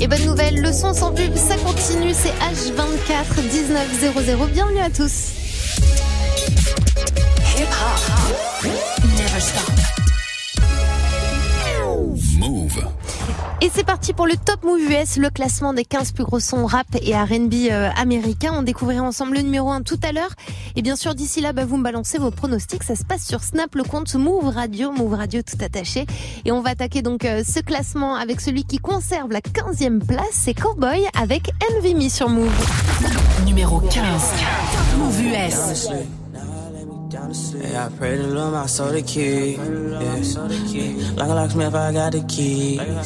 Et bonne nouvelle, le son sans pub, ça continue, c'est H24 1900. Bienvenue à tous. Hip -hop. Never stop. Et c'est parti pour le Top Move US, le classement des 15 plus gros sons rap et R&B euh, américains. On découvrira ensemble le numéro 1 tout à l'heure. Et bien sûr, d'ici là, bah, vous me balancez vos pronostics. Ça se passe sur Snap, le compte Move Radio, Move Radio tout attaché. Et on va attaquer donc euh, ce classement avec celui qui conserve la 15e place. C'est Cowboy avec Envy sur Move. Numéro 15. Move US. Yeah, I pray to Lord my soul the key. Yeah. Like a locksmith, I got the key. Yeah.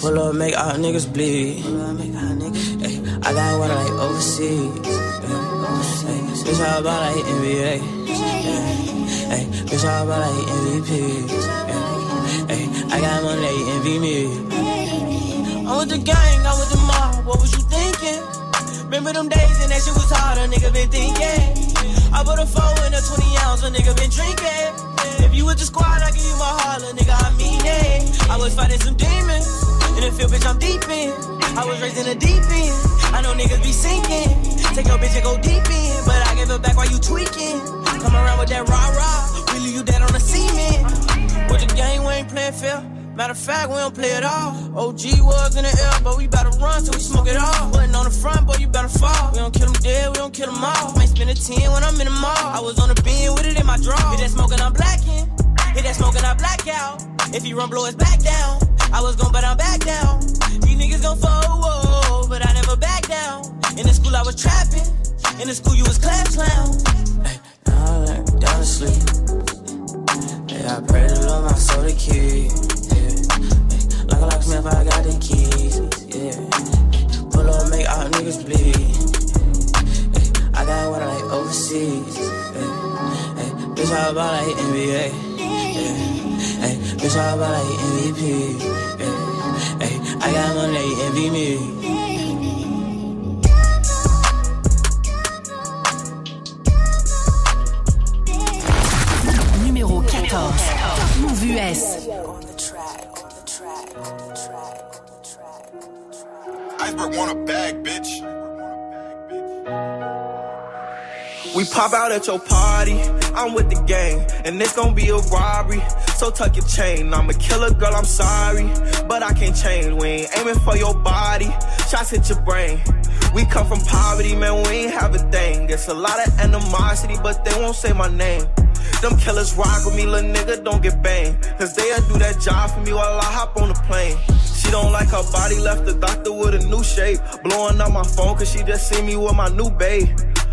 Pull up, make all niggas bleed. Hey, I got water like overseas. Hey, bitch, all about like NBA. Hey, bitch, all about like MVP. Hey, I got money, they envy me. I'm with the gang, I'm with the mob. What was you? Remember them days and that shit was hard, a nigga been thinking. I put a four in a 20 ounce, a nigga been drinking. If you with the squad, I give you my heart, a nigga, I mean it. I was fighting some demons. In the field, bitch, I'm deep in. I was raised in the deep end. I know niggas be sinking. Take your bitch and go deep in. But I give it back while you tweaking. Come around with that rah rah. Matter of fact, we don't play it all. OG was in the air, but we better run till we smoke it all. Putting on the front, boy, you better fall. We don't kill them dead, we don't kill them all. Might spend a 10 when I'm in the mall. I was on the beam with it in my draw. Hit that smoking, I'm blacking. Hit that smoking, I black out. If he run, blow his back down. I was gon' but I'm back down. These niggas gon' fall, but I never back down. In the school, I was trapping. In the school, you was class clown. Now I learned down to sleep. Hey, I pray to Lord my soul to keep. Locksmith, I got the keys. Yeah. Pull up, make all niggas bleed. I got water like overseas. Bitch, how about like NBA? Hey, bitch, how about like MVP? I got money, they envy me. Numéro 14. Move US. Iceberg want a bag, bitch. We pop out at your party, I'm with the gang, and it's gonna be a robbery. So tuck your chain, I'm a killer girl, I'm sorry, but I can't change. We ain't aiming for your body, shots hit your brain. We come from poverty, man, we ain't have a thing. It's a lot of animosity, but they won't say my name. Them killers rock with me, little nigga, don't get banged. Cause they'll do that job for me while I hop on the plane. She don't like her body, left the doctor with a new shape. Blowing up my phone cause she just see me with my new babe.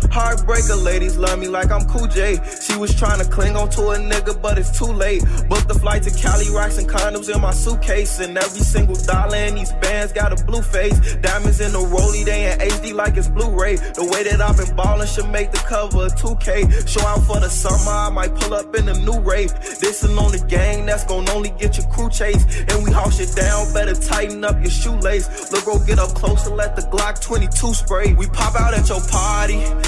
Heartbreaker ladies love me like I'm Cool J. She was trying to cling on to a nigga, but it's too late. Booked the flight to Cali, rocks and condoms in my suitcase. And every single dollar in these bands got a blue face. Diamonds in the rollie, they in HD like it's Blu-ray. The way that I've been ballin' should make the cover of 2K. Show out for the summer, I might pull up in a new rave. This'n on the gang, that's gon' only get your crew chased. And we haul shit down, better tighten up your shoelace. Look, bro, get up close and let the Glock 22 spray. We pop out at your party.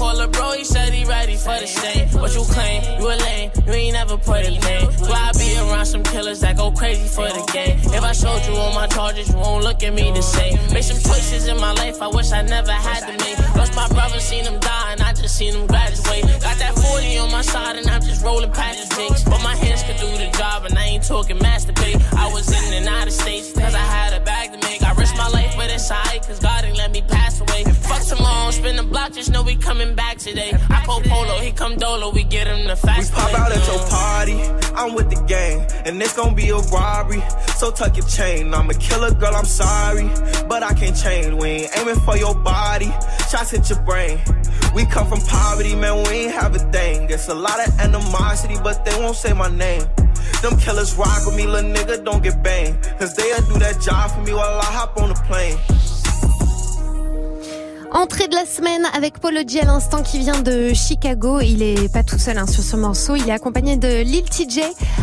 Call a bro, he said he ready for the state. What you claim? You a lame, you ain't never put in pain. Why I be around some killers that go crazy for the game? If I showed you all my charges, you won't look at me the same. Made some choices in my life I wish I never had to make. Lost my brother, seen him die, and I just seen him graduate. Got that 40 on my side, and I'm just rolling the jinx. But my hands could do the job, and I ain't talking masturbate. I was in and out of states, cause I had it's alright, cause God ain't let me pass away. Fuck tomorrow, spin the block, just know we coming back today. I call Polo, he come Dolo, we get him the fast We pop out at your party, I'm with the gang, and it's gonna be a robbery. So tuck your chain. I'm a killer girl, I'm sorry, but I can't change. We ain't aiming for your body, shots hit your brain. We come from poverty, man, we ain't have a thing. It's a lot of animosity, but they won't say my name. Them killers rock with me, little nigga, don't get banged. Cause they'll do that job for me while I hop on the plane. Entrée de la semaine avec Paul G à l'instant qui vient de Chicago. Il est pas tout seul hein, sur ce morceau. Il est accompagné de Lil TJ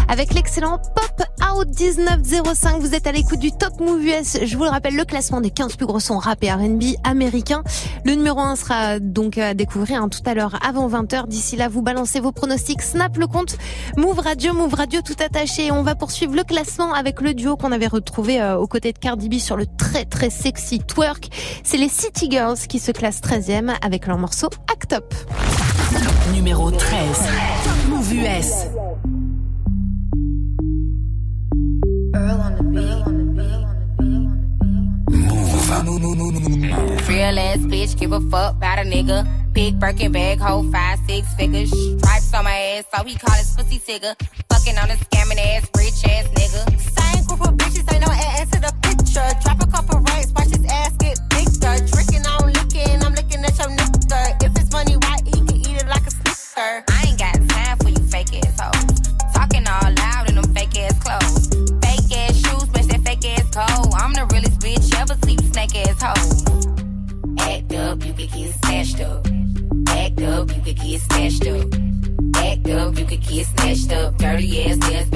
avec l'excellent Pop Out 1905. Vous êtes à l'écoute du Top Move US. Je vous le rappelle, le classement des 15 plus gros sons rap et R&B américains. Le numéro 1 sera donc à découvrir hein, tout à l'heure avant 20h. D'ici là, vous balancez vos pronostics. Snap le compte Move Radio, Move Radio tout attaché. On va poursuivre le classement avec le duo qu'on avait retrouvé euh, aux côtés de Cardi B sur le très très sexy twerk. C'est les City Girls qui se classe 13e avec leur morceau Act Up. Numéro 13. Move US. Real ass bitch, give a fuck about a nigga. Big Birkin bag, hold five, six figures. Stripes on my ass, so he call his pussy Tigger. Fucking on a scamming ass, rich ass nigga. Same group of bitches, ain't no ass to the picture. Drop a couple racks, watch his ass get bigger. Tricking up. Dirty ass ass,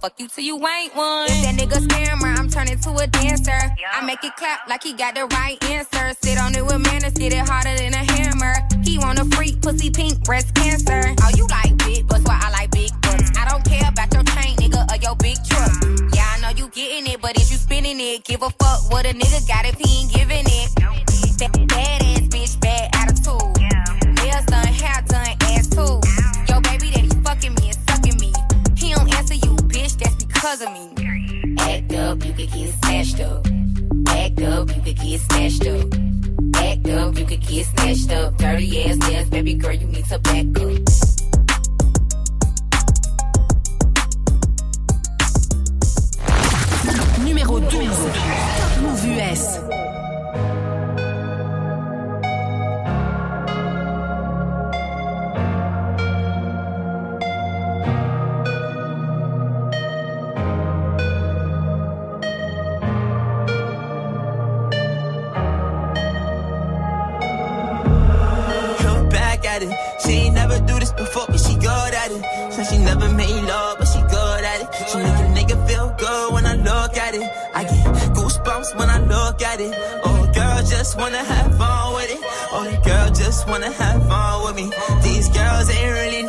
fuck you till you ain't one. If that nigga scammer, I'm turning to a dancer. I make it clap like he got the right answer. Sit on it with manners, get it harder than a hammer. He want a freak, pussy pink, breast cancer. Oh, you like big butts, why I like big butts. I don't care about your chain, nigga, or your big truck. Yeah, I know you getting it, but if you spinning it? Give a fuck what a nigga got if he ain't giving it. Because of me. Act up, you could get snatched up. Act up, you could get snatched up. Act up, you could get snatched up. Dirty ass ass, baby girl, you need to back up. Numéro 12. Move US. She good at it. Said she never made love, but she good at it. She make a nigga feel good when I look at it. I get goosebumps when I look at it. Oh, girl, just wanna have fun with it. Oh, the girl just wanna have fun with me. These girls ain't really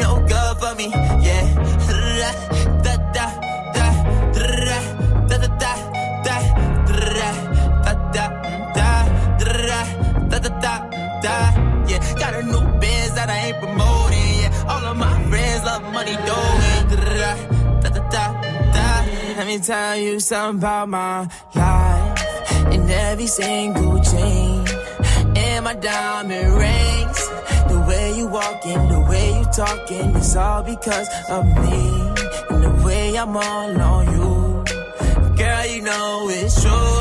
Tell you something about my life. and every single chain, and my diamond rings. The way you walking, the way you talking, it's all because of me. And the way I'm all on you. Girl, you know it's true.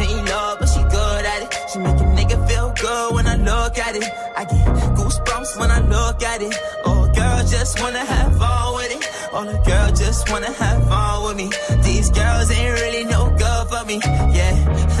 good when I look at it. I get goosebumps when I look at it. Oh, girls just wanna have fun with it. All the girls just wanna have fun with me. These girls ain't really no good for me. Yeah.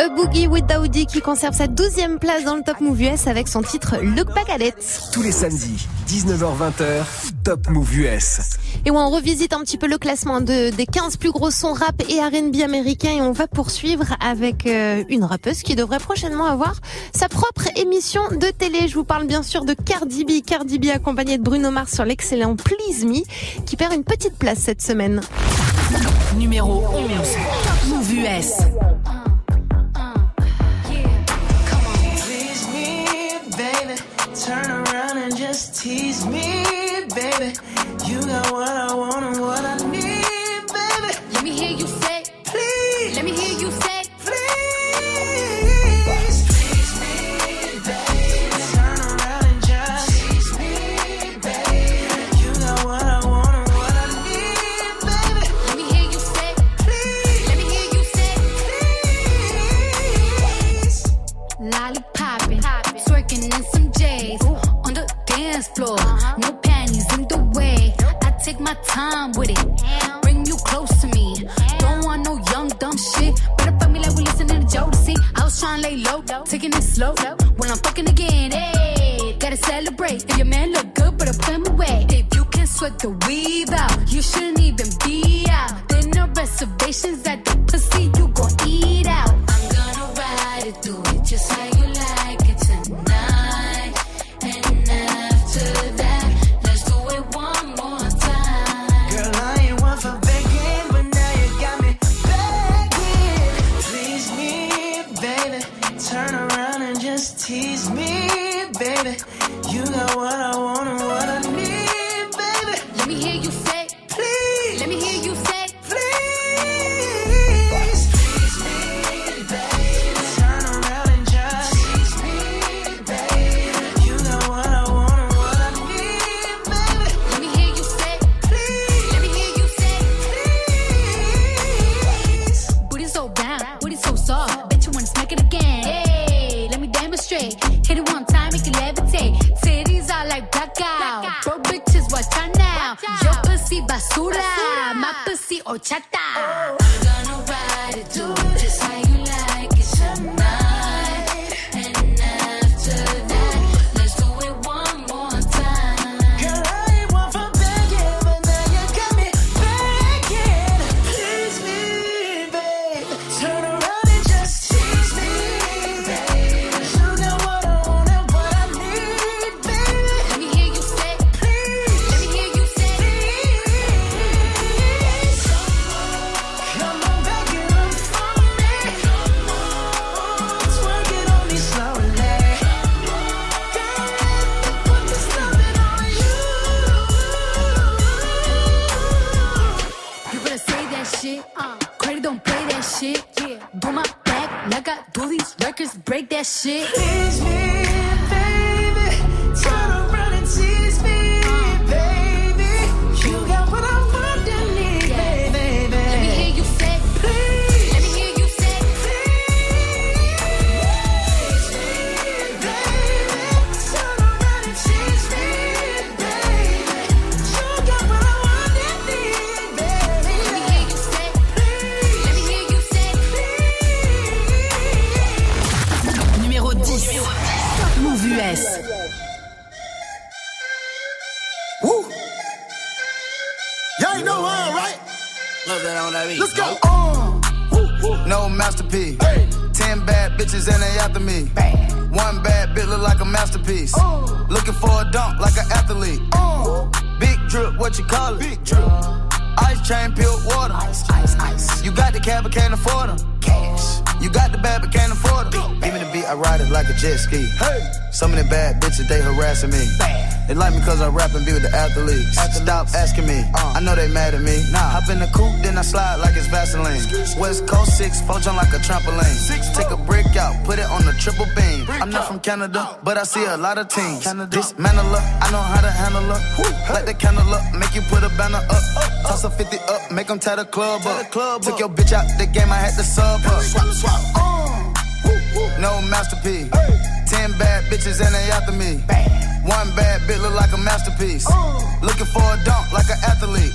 A Boogie with Daoudi qui conserve sa 12e place dans le Top Move US avec son titre Look Back at Tous les samedis, 19h-20h, Top Move US. Et on revisite un petit peu le classement des 15 plus gros sons rap et R&B américains et on va poursuivre avec euh, une rappeuse qui devrait prochainement avoir sa propre émission de télé. Je vous parle bien sûr de Cardi B, Cardi B accompagnée de Bruno Mars sur l'excellent Please Me qui perd une petite place cette semaine. Numéro 11, Top Move US. tease me, baby. You got what I want and what I need. pussy basura. basura. My pussy horchata. Oh. shit. After me. One bad bitch look like a masterpiece. Looking for a dunk like an athlete. Big drip, what you call it? Big drip. Uh, ice chain, pure water. Ice, ice, ice. You got the cab, but can't afford them. Cash. You got the bad, but can't afford them. Give me the beat, I ride it like a jet ski. Hey. Some of the bad bitches, they harassing me. They like me cause I rap and be with the athletes. Stop asking me, uh, I know they mad at me. Nah. Hop in the coupe, then I slide like it's Vaseline. West Coast 6, four jump like a trampoline. Six, Take a brick out, put it on the triple beam. I'm not from Canada, uh. but I see a lot of teams. Dismantle her, I know how to handle her. Light the candle up, make you put a banner up. Uh, uh. Toss a 50 up, make them tie the club up. The club Took your bitch out the game, I had to sub up. Swap, swap. No masterpiece. Ten bad bitches and they after me. One bad bitch look like a masterpiece. Looking for a dunk like an athlete.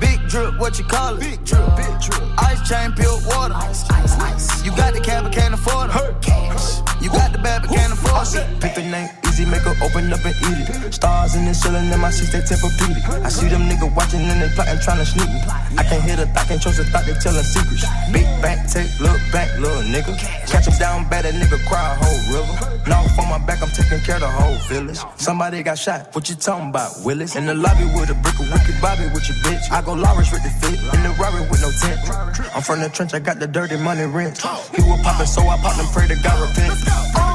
Big drip, what you call it? Big drip, big drip. Ice chain, pure water. Ice, ice, ice. You got the cab, but can't afford it. Cash. You got the bad, but can't afford it. Pick the name easy, make her open up and eat it. Stars in the ceiling in my seats, they tempur-pedic. I see them niggas watching and they plotting, trying to sneak me. I can't hear the thought, can't trust the thought, they telling secrets. Big back, take, look back, little nigga. Catch him down bad, that nigga cry a whole river. Now on my back, I'm taking care of the whole village. Somebody got shot, what you talking about, Willis? In the lobby with a brick of wicked Bobby with your bitch. I go Lawrence with the fit, in the Rari with no tent. I'm from the trench, I got the dirty money rent. He was poppin', so I popped and pray to God repent.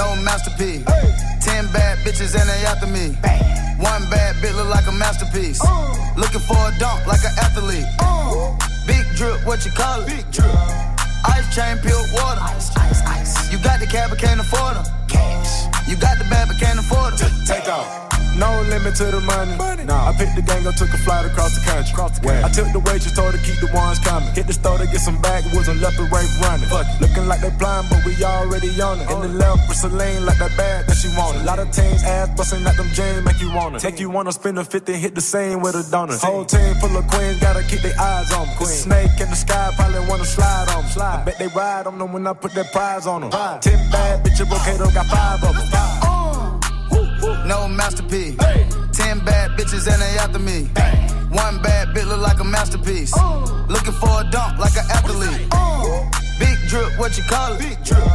No masterpiece. Ten bad bitches and they after me. One bad bitch look like a masterpiece. Looking for a dunk like an athlete. Big drip, what you call it? Big drip. Ice chain, pure water. Ice, ice, ice. You got the cab, but can't afford them. Cash. You got the bad, but can't afford them. Take off. No limit to the money. money. Nah, I picked the gang up, took a flight across the country. Across the country. I took the waitress, told her to keep the ones coming. Hit the store to get some backwoods and left the right running. Fuck it. Looking like they blind, but we already on it. In the left with Celine, like that bag that she wanted. A lot of teams ass busting at them jeans, make you wanna. Take you wanna spend a 50, hit the same with a donut. Whole team full of queens, gotta keep their eyes on. Queen. Snake in the sky, probably wanna slide on. Slide. I bet they ride on them when I put that prize on them. Ten bad bitches, okay, though, got five of them. No masterpiece. Ten bad bitches and they after me. One bad bitch look like a masterpiece. Looking for a dunk like an athlete. Big drip, what you call it? Big drip.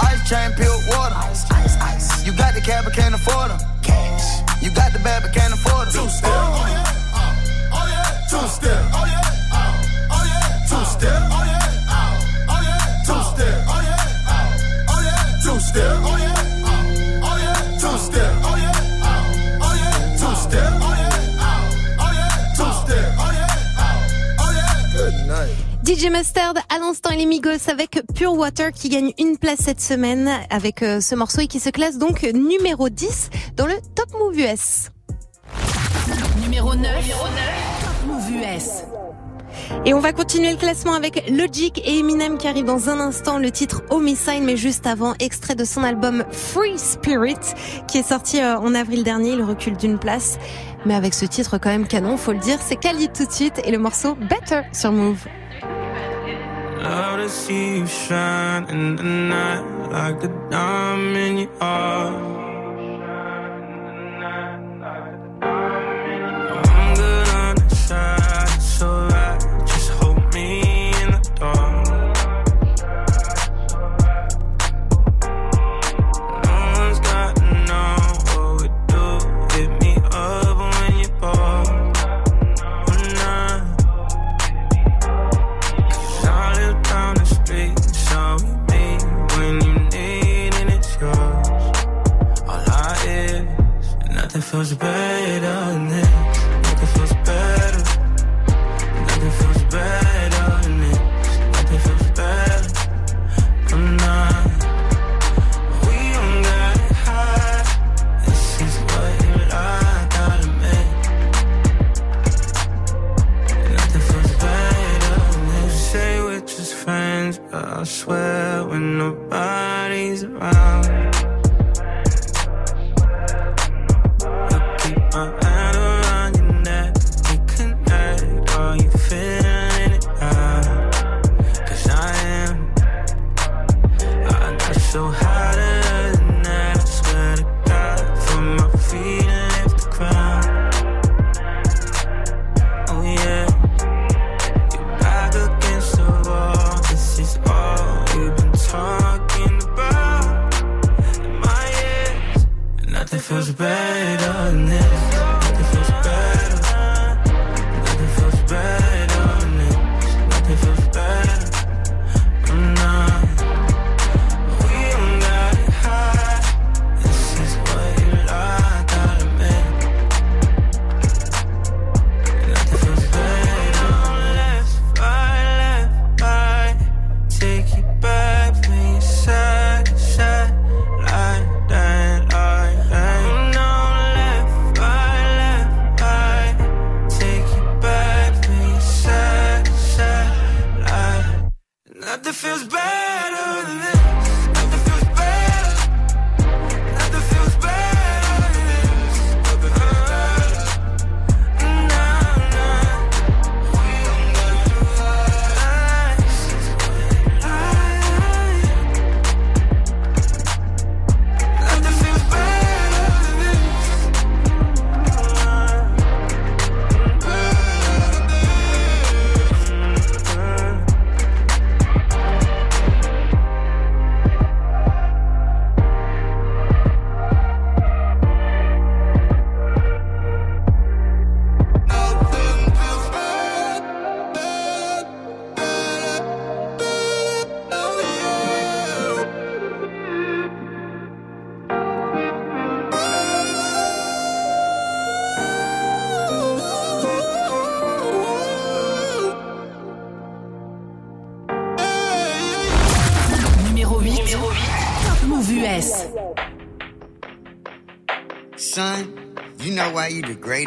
Ice chain, pure water. Ice, ice, ice. You got the cab, but can't afford them. Cash. You got the bad, but can't DJ Mustard, à l'instant, et les Migos avec Pure Water qui gagne une place cette semaine avec euh, ce morceau et qui se classe donc numéro 10 dans le Top Move US. Numéro 9. Top Move US. Et on va continuer le classement avec Logic et Eminem qui arrive dans un instant le titre Homicide mais juste avant extrait de son album Free Spirit qui est sorti euh, en avril dernier, il recule d'une place mais avec ce titre quand même canon, faut le dire, c'est Khalid tout de suite et le morceau Better sur Move. Love to see you shine in the night like a diamond your heart. I'm good on the side, it's Feels better. on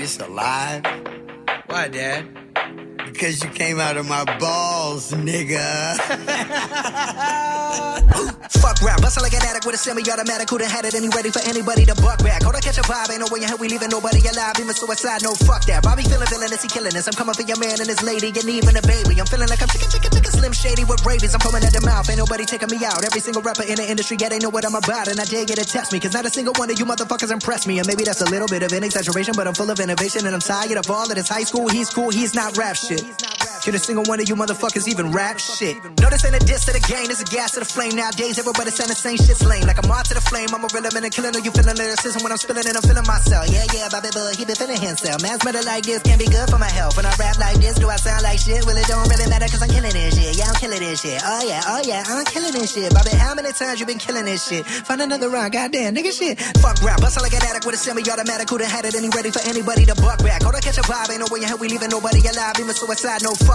It's a lot. Came out of my balls, nigga. Fuck rap, bustle like an addict with a semi-automatic. Who done had it and he ready for anybody to buck back? Hold on, catch a vibe, ain't no way in hell we leaving nobody alive. Even suicide, no fuck that. Bobby feeling villainous, he killing us. I'm coming for your man and his lady, and even a baby. I'm feeling like I'm chicken, chicken, chicken, slim shady with rabies. I'm foaming at the mouth, ain't nobody taking me out. Every single rapper in the industry, yeah, they know what I'm about, and I dare get to test me, cause not a single one of you motherfuckers impressed me. And maybe that's a little bit of an exaggeration, but I'm full of innovation, and I'm tired of all of this high school. He's cool, he's not rap shit. Can a single one of you motherfuckers even rap shit? No, this ain't a diss to the game, this a gas to the flame. Nowadays, everybody saying the same shit's lame. Like I'm on to the flame, I'm a real man and killing. You feeling lyricism when I'm spilling and I'm feeling myself? Yeah, yeah, Bobby Bud, he been feeling himself. Man's better like this can't be good for my health. When I rap like this, do I sound like shit? Well, it don't really matter cause I'm killing this shit. Yeah, I'm killing this shit. Oh yeah, oh yeah, I'm killing this shit. Bobby, how many times you been killing this shit? Find another rhyme, goddamn, nigga shit. Fuck rap, bustle like an addict with a semi-automatic. Who done had it and ready for anybody to buck back? Hold on, catch a vibe, ain't no way in hell we leaving nobody alive. Even suicide, no fuck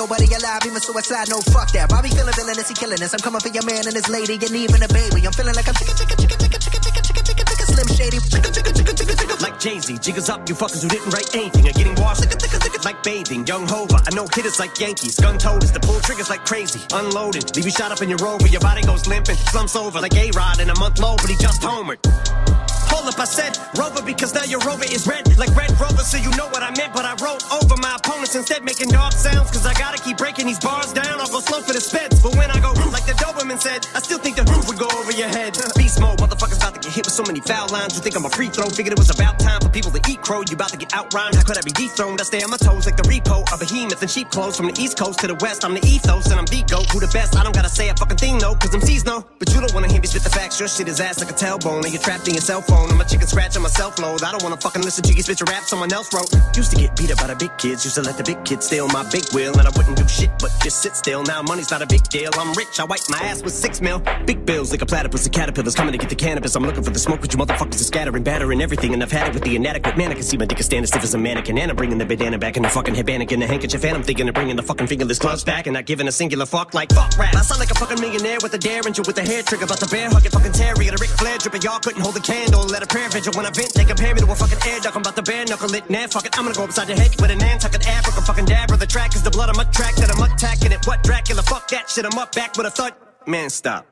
nobody alive. Even suicide, no fuck that. Bobby feeling villainous, he killing us. I'm coming for your man and his lady, and even a baby. I'm feeling like I'm chicken, chicken, chicken, chicken, chicken, chicken, chicken, chicken, chicken, slim shady. Like Jay-Z, jiggers up, you fuckers who didn't write anything are getting washed. Like bathing, young Hova, I know hitters like Yankees. Gun toters, the pull triggers like crazy. Unloaded, leave you shot up in your rover, your body goes limping. Slumps over like A-Rod in a month low, but he just homered. Hold up, I said Rover because now your Rover is red like Red Rover, so you know what I meant. But I wrote over my opponents instead, making dog sounds. Cause I gotta keep breaking these bars down. I'll go slow for the speds. But when I go like the Doberman said, I still think the roof would go over your head. Beast mode, motherfuckers about to get hit with so many foul lines. You think I'm a free throw? Figured it was about time for people to eat crow. You about to get out rhymed. How could I be dethroned? I stay on my toes like the repo of behemoth and sheep clothes. From the east coast to the west, I'm the ethos and I'm the goat. Who the best? I don't gotta say a fucking thing though, cause I'm no. But you don't wanna hear me spit the facts. Your shit is ass like a tailbone. And you're trapped in your cell phone. I'm a chicken scratch on my self load. I don't wanna fucking listen to you spit your rap someone else wrote. Used to get beat up by the big kids. Used to let the big kids steal my big wheel. And I wouldn't do shit but just sit still. Now money's not a big deal. I'm rich. I wipe my ass with six mil. Big bills like a platypus. The caterpillars coming to get the cannabis. I'm looking for the smoke, but you motherfuckers are scattering, battering everything. And I've had it with the inadequate man. I can see my dick is standing stiff as a mannequin. And I'm bringing the bandana back and the fucking headband again, the handkerchief. And I'm thinking of bringing the fucking fingerless gloves back and not giving a singular fuck like fuck rap. I sound like a fucking millionaire with a derringer with a hair trigger. About the bear hugging fucking Terry and a Ric Flair dripper. Y'all couldn't hold a candle. Let a prayer vigil when I vent. They compare me to a fucking air duck. I'm about to bare knuckle it. Nah, fuck it. I'm gonna go upside your head with a Nantucket Africa fucking dabber. The track is the blood I'm track that I'm attacking it. What Dracula? Fuck that shit. I'm up back with a thud. Man, stop.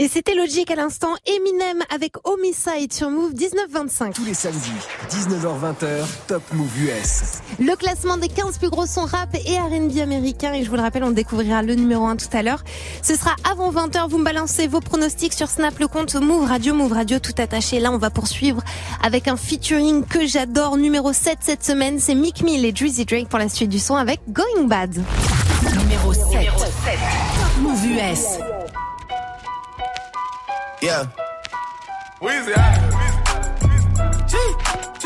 Et c'était logique à l'instant. Eminem avec Homicide sur Move 1925. Tous les samedis, 19h20h, Top Move US. Le classement des 15 plus gros sons rap et R&B américains. Et je vous le rappelle, on découvrira le numéro 1 tout à l'heure. Ce sera avant 20h. Vous me balancez vos pronostics sur Snap, le compte Move Radio, Move Radio tout attaché. Là, on va poursuivre avec un featuring que j'adore. Numéro 7 cette semaine, c'est Mick Mill et Drizzy Drake pour la suite du son avec Going Bad. Numéro 7. Top Move US. Yeah. Weezy, G, G.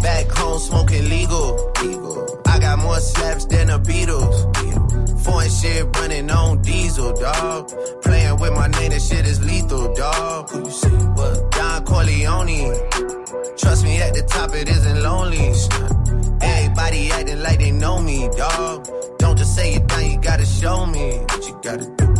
Back home smoking legal. legal. I got more slaps than the Beatles. Foreign shit running on diesel, dog. Playing with my name, that shit is lethal, dog. Who you see? What? Don Corleone. Trust me, at the top it isn't lonely. Everybody acting like they know me, dog. Don't just say it down, you gotta show me what you gotta do.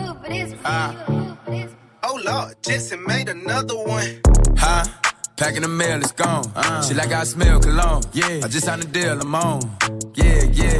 Uh, oh Lord, Jesse made another one. Huh? Packing the mail, it's gone. Shit like I smell cologne. Yeah. I just signed a deal, I'm on. Yeah, yeah.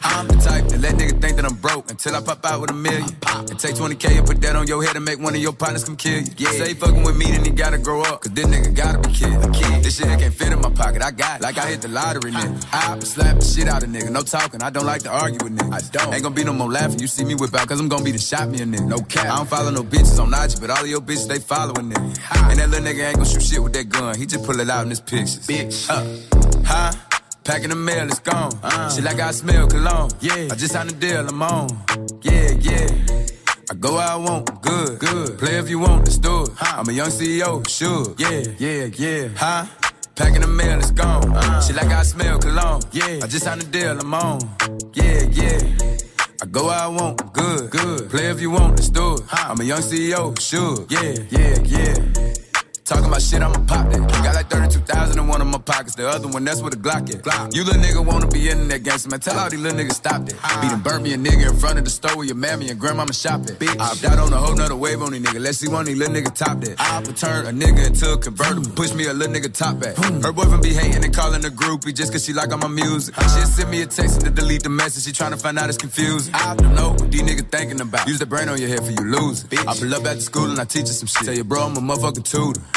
I'm the type that let nigga think that I'm broke until I pop out with a million. And take 20k and put that on your head and make one of your partners come kill you. Yeah. Say fucking with me, then he gotta grow up. Cause this nigga gotta be kid. Kid. This shit can't fit in my pocket. I got it. Like I hit the lottery, nigga. I slap the shit out of nigga. No talking. I don't like to argue with niggas. I don't. Ain't gonna be no more laughing. You see me whip out cause I'm gonna be the shot me a nigga. No cap. I don't follow no bitches on IG, but all of your bitches, they following nigga. And that little nigga ain't gonna shoot shit with that gun. He just pull it out in his pictures. Bitch. Uh, huh? Packing the mail, it's gone. Uh, Shit like I smell cologne. Yeah. I just signed a deal, I'm on. Yeah, yeah. I go where I want, good, good. Play if you want, let's do it. I'm a young CEO, sure. Yeah, yeah, yeah. Huh? Packing the mail, it's gone. Uh, Shit like I smell cologne. Yeah. I just signed a deal, I'm on. Yeah, yeah. I go where I want, good, good. Play if you want, let's do it. I'm a young CEO, sure. Yeah, yeah, yeah. Talking about shit, I'ma pop that. Got like 32,000 in one of my pockets. The other one, that's where the Glock is. Glock. You little nigga wanna be in that gangster, man. Tell all these little niggas stop that. Beating Burby and nigga in front of the store where your mammy and grandmama shop at. Bitch. I out on a whole nother wave on these nigga. Let's see one of these little niggas top that. I turn a nigga into a convertible. Push me a little nigga top back. Her boyfriend be hating and calling a groupie just cause she like all my music. She send me a text to delete the message. She tryna find out it's confusing. I don't know what these niggas thinking about. Use the brain on your head for you lose. Bitch. I pull up at the school and I teach her some shit. Tell your bro I'm a motherfucking tutor.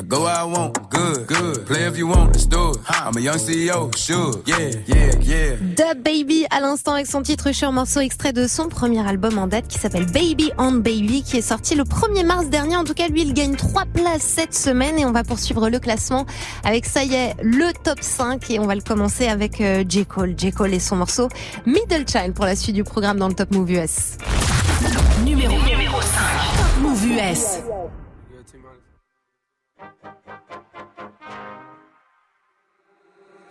I go where I want, good, good. Play if you want, let's do it. I'm a young CEO, sure. Yeah, yeah, yeah. Dub Baby à l'instant avec son titre sur morceau extrait de son premier album en date qui s'appelle Baby on Baby qui est sorti le 1er mars dernier. En tout cas, lui, il gagne 3 places cette semaine et on va poursuivre le classement avec ça y est le top 5 et on va le commencer avec euh, J. Cole. J. Cole et son morceau Middle Child pour la suite du programme dans le Top Move US. Numéro, numéro 5. Top Move US.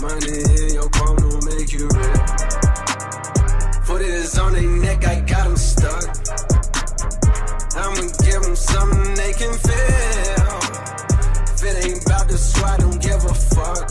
Money in your palm don't make you real. Foot is on their neck, I got them stuck. I'ma give them something they can feel. If it ain't about the swat, don't give a fuck.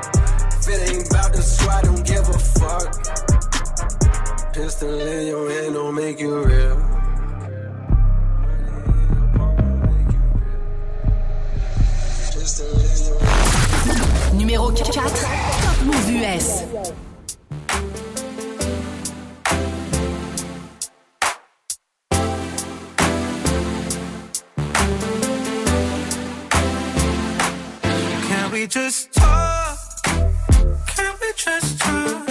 If it ain't about the swat, don't give a fuck. Crystal in your hand don't make you real. Numéro 4, Top Move US. Can we just talk? Just? Talk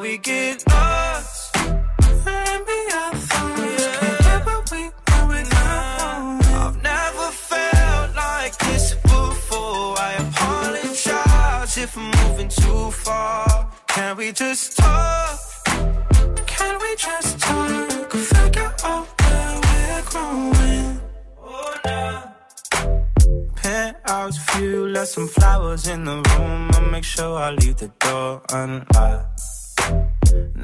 we get lost. And be our thoughts. Can't get what we want without knowing. I've never felt like this before. I apologize if I'm moving too far. Can we just talk? Can we just talk? Figure out where we're growing. Oh. Penthouse view, left some flowers in the room. I make sure I leave the door unlocked.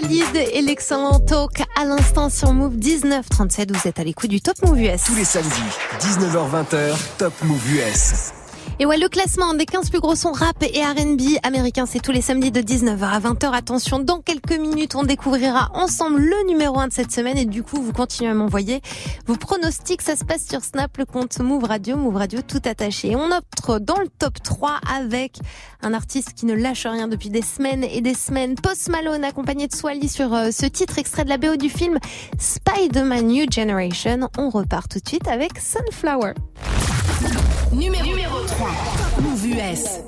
Khalid et l'excellent talk à l'instant sur Move 1937. Vous êtes à l'écoute du Top Move US. Tous les samedis, 19h-20h, Top Move US. Et ouais, le classement des 15 plus gros sons rap et R&B américains, c'est tous les samedis de 19h à 20h. Attention, dans quelques minutes, on découvrira ensemble le numéro 1 de cette semaine et du coup, vous continuez à m'envoyer vos pronostics. Ça se passe sur Snap, le compte Move Radio, Move Radio tout attaché. Et on entre dans le top 3 avec un artiste qui ne lâche rien depuis des semaines et des semaines. Post Malone accompagné de Swally sur euh, ce titre extrait de la BO du film Spider-Man New Generation. On repart tout de suite avec Sunflower. Numéro, numéro 3. Move US.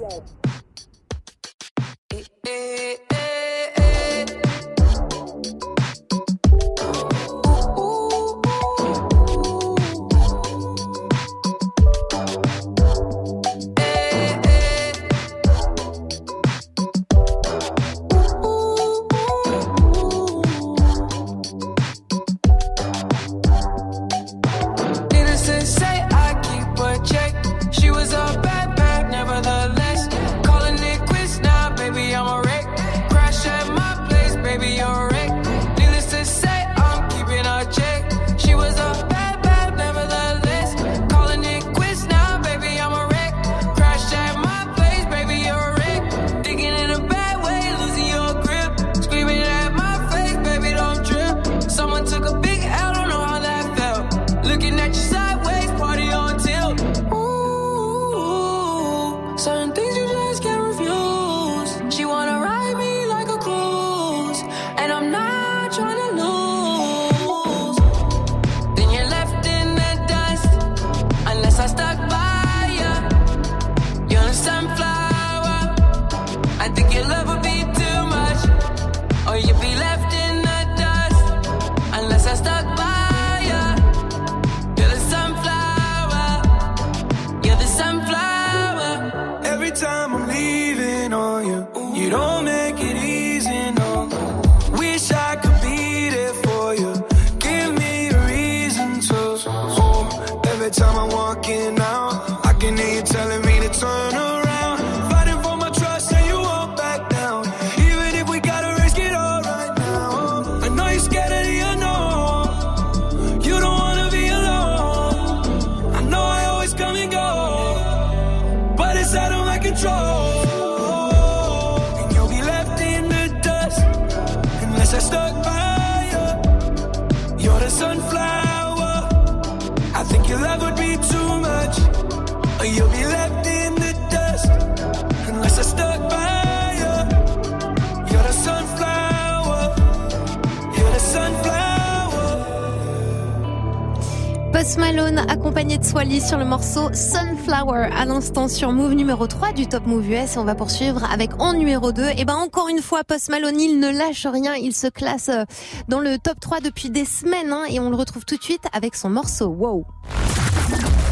Accompagné de Swally sur le morceau Sunflower à l'instant sur Move numéro 3 du Top Move US. On va poursuivre avec en numéro 2. Et ben encore une fois, Post Malone, il ne lâche rien. Il se classe euh, dans le top 3 depuis des semaines hein, et on le retrouve tout de suite avec son morceau Wow.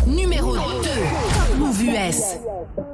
Numéro 2. Top Move US.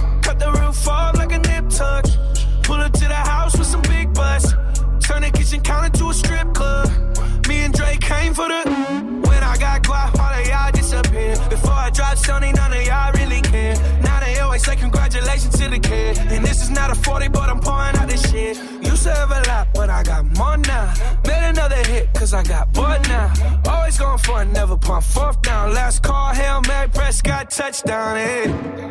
Cut the roof off like a nip tuck. Pull up to the house with some big butts. Turn the kitchen counter to a strip club. Me and Drake came for the. When I got guap, all of y'all disappear. Before I drop Stoney, none of y'all really care. Now they always say congratulations to the kid. And this is not a 40, but I'm pouring out this shit. Used to have a lot, but I got more now. Made another hit, cause I got bored now. Always going for it, never pump fourth down. Last call, Hail Mary, Prescott, touchdown, hey.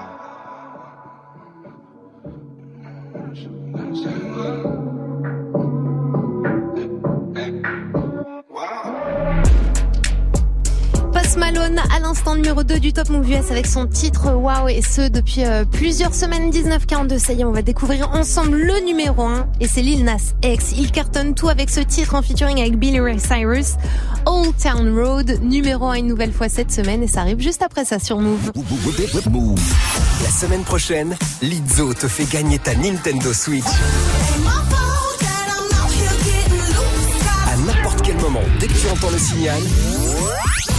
L'instant numéro 2 du Top Move US avec son titre Wow et ce depuis euh, plusieurs semaines 1942 ça y est on va découvrir ensemble le numéro 1 et c'est Lil Nas X il cartonne tout avec ce titre en featuring avec Billy Ray Cyrus Old Town Road numéro 1 une nouvelle fois cette semaine et ça arrive juste après ça sur Move. La semaine prochaine, Lizzo te fait gagner ta Nintendo Switch. Dès que tu entends le signal,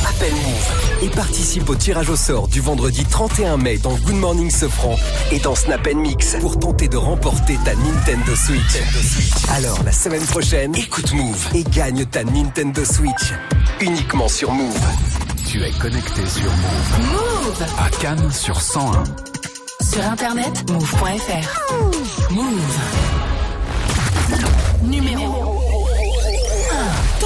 appelle Move et participe au tirage au sort du vendredi 31 mai dans Good Morning Sofran et dans Snap Mix pour tenter de remporter ta Nintendo Switch. Alors, la semaine prochaine, écoute Move et gagne ta Nintendo Switch uniquement sur Move. Tu es connecté sur Move. Move À Cannes sur 101. Sur internet, move.fr. Move. Numéro 1.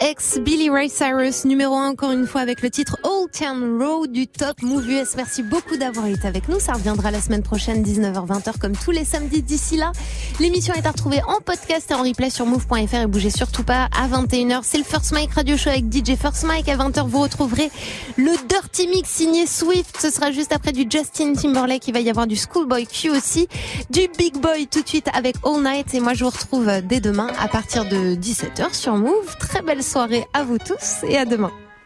Lilas X, Billy Ray Cyrus, numéro 1 encore une fois avec le titre Old Town Road du Top Move US. Merci beaucoup d'avoir été avec nous. Ça reviendra la semaine prochaine, 19h-20h, comme tous les samedis d'ici là. L'émission est à retrouver en podcast et en replay sur move.fr et bougez surtout pas à 21h. C'est le First Mike Radio Show avec DJ First Mike. À 20h, vous retrouverez le Dirty Mix signé Swift. Ce sera juste après du Justin Timberlake. Il va y avoir du Schoolboy Q aussi, du Big Boy tout de suite avec All Night. Et moi, je vous retrouve dès demain à partir de 17h sur Move. Très belle soirée à vous tous et à demain.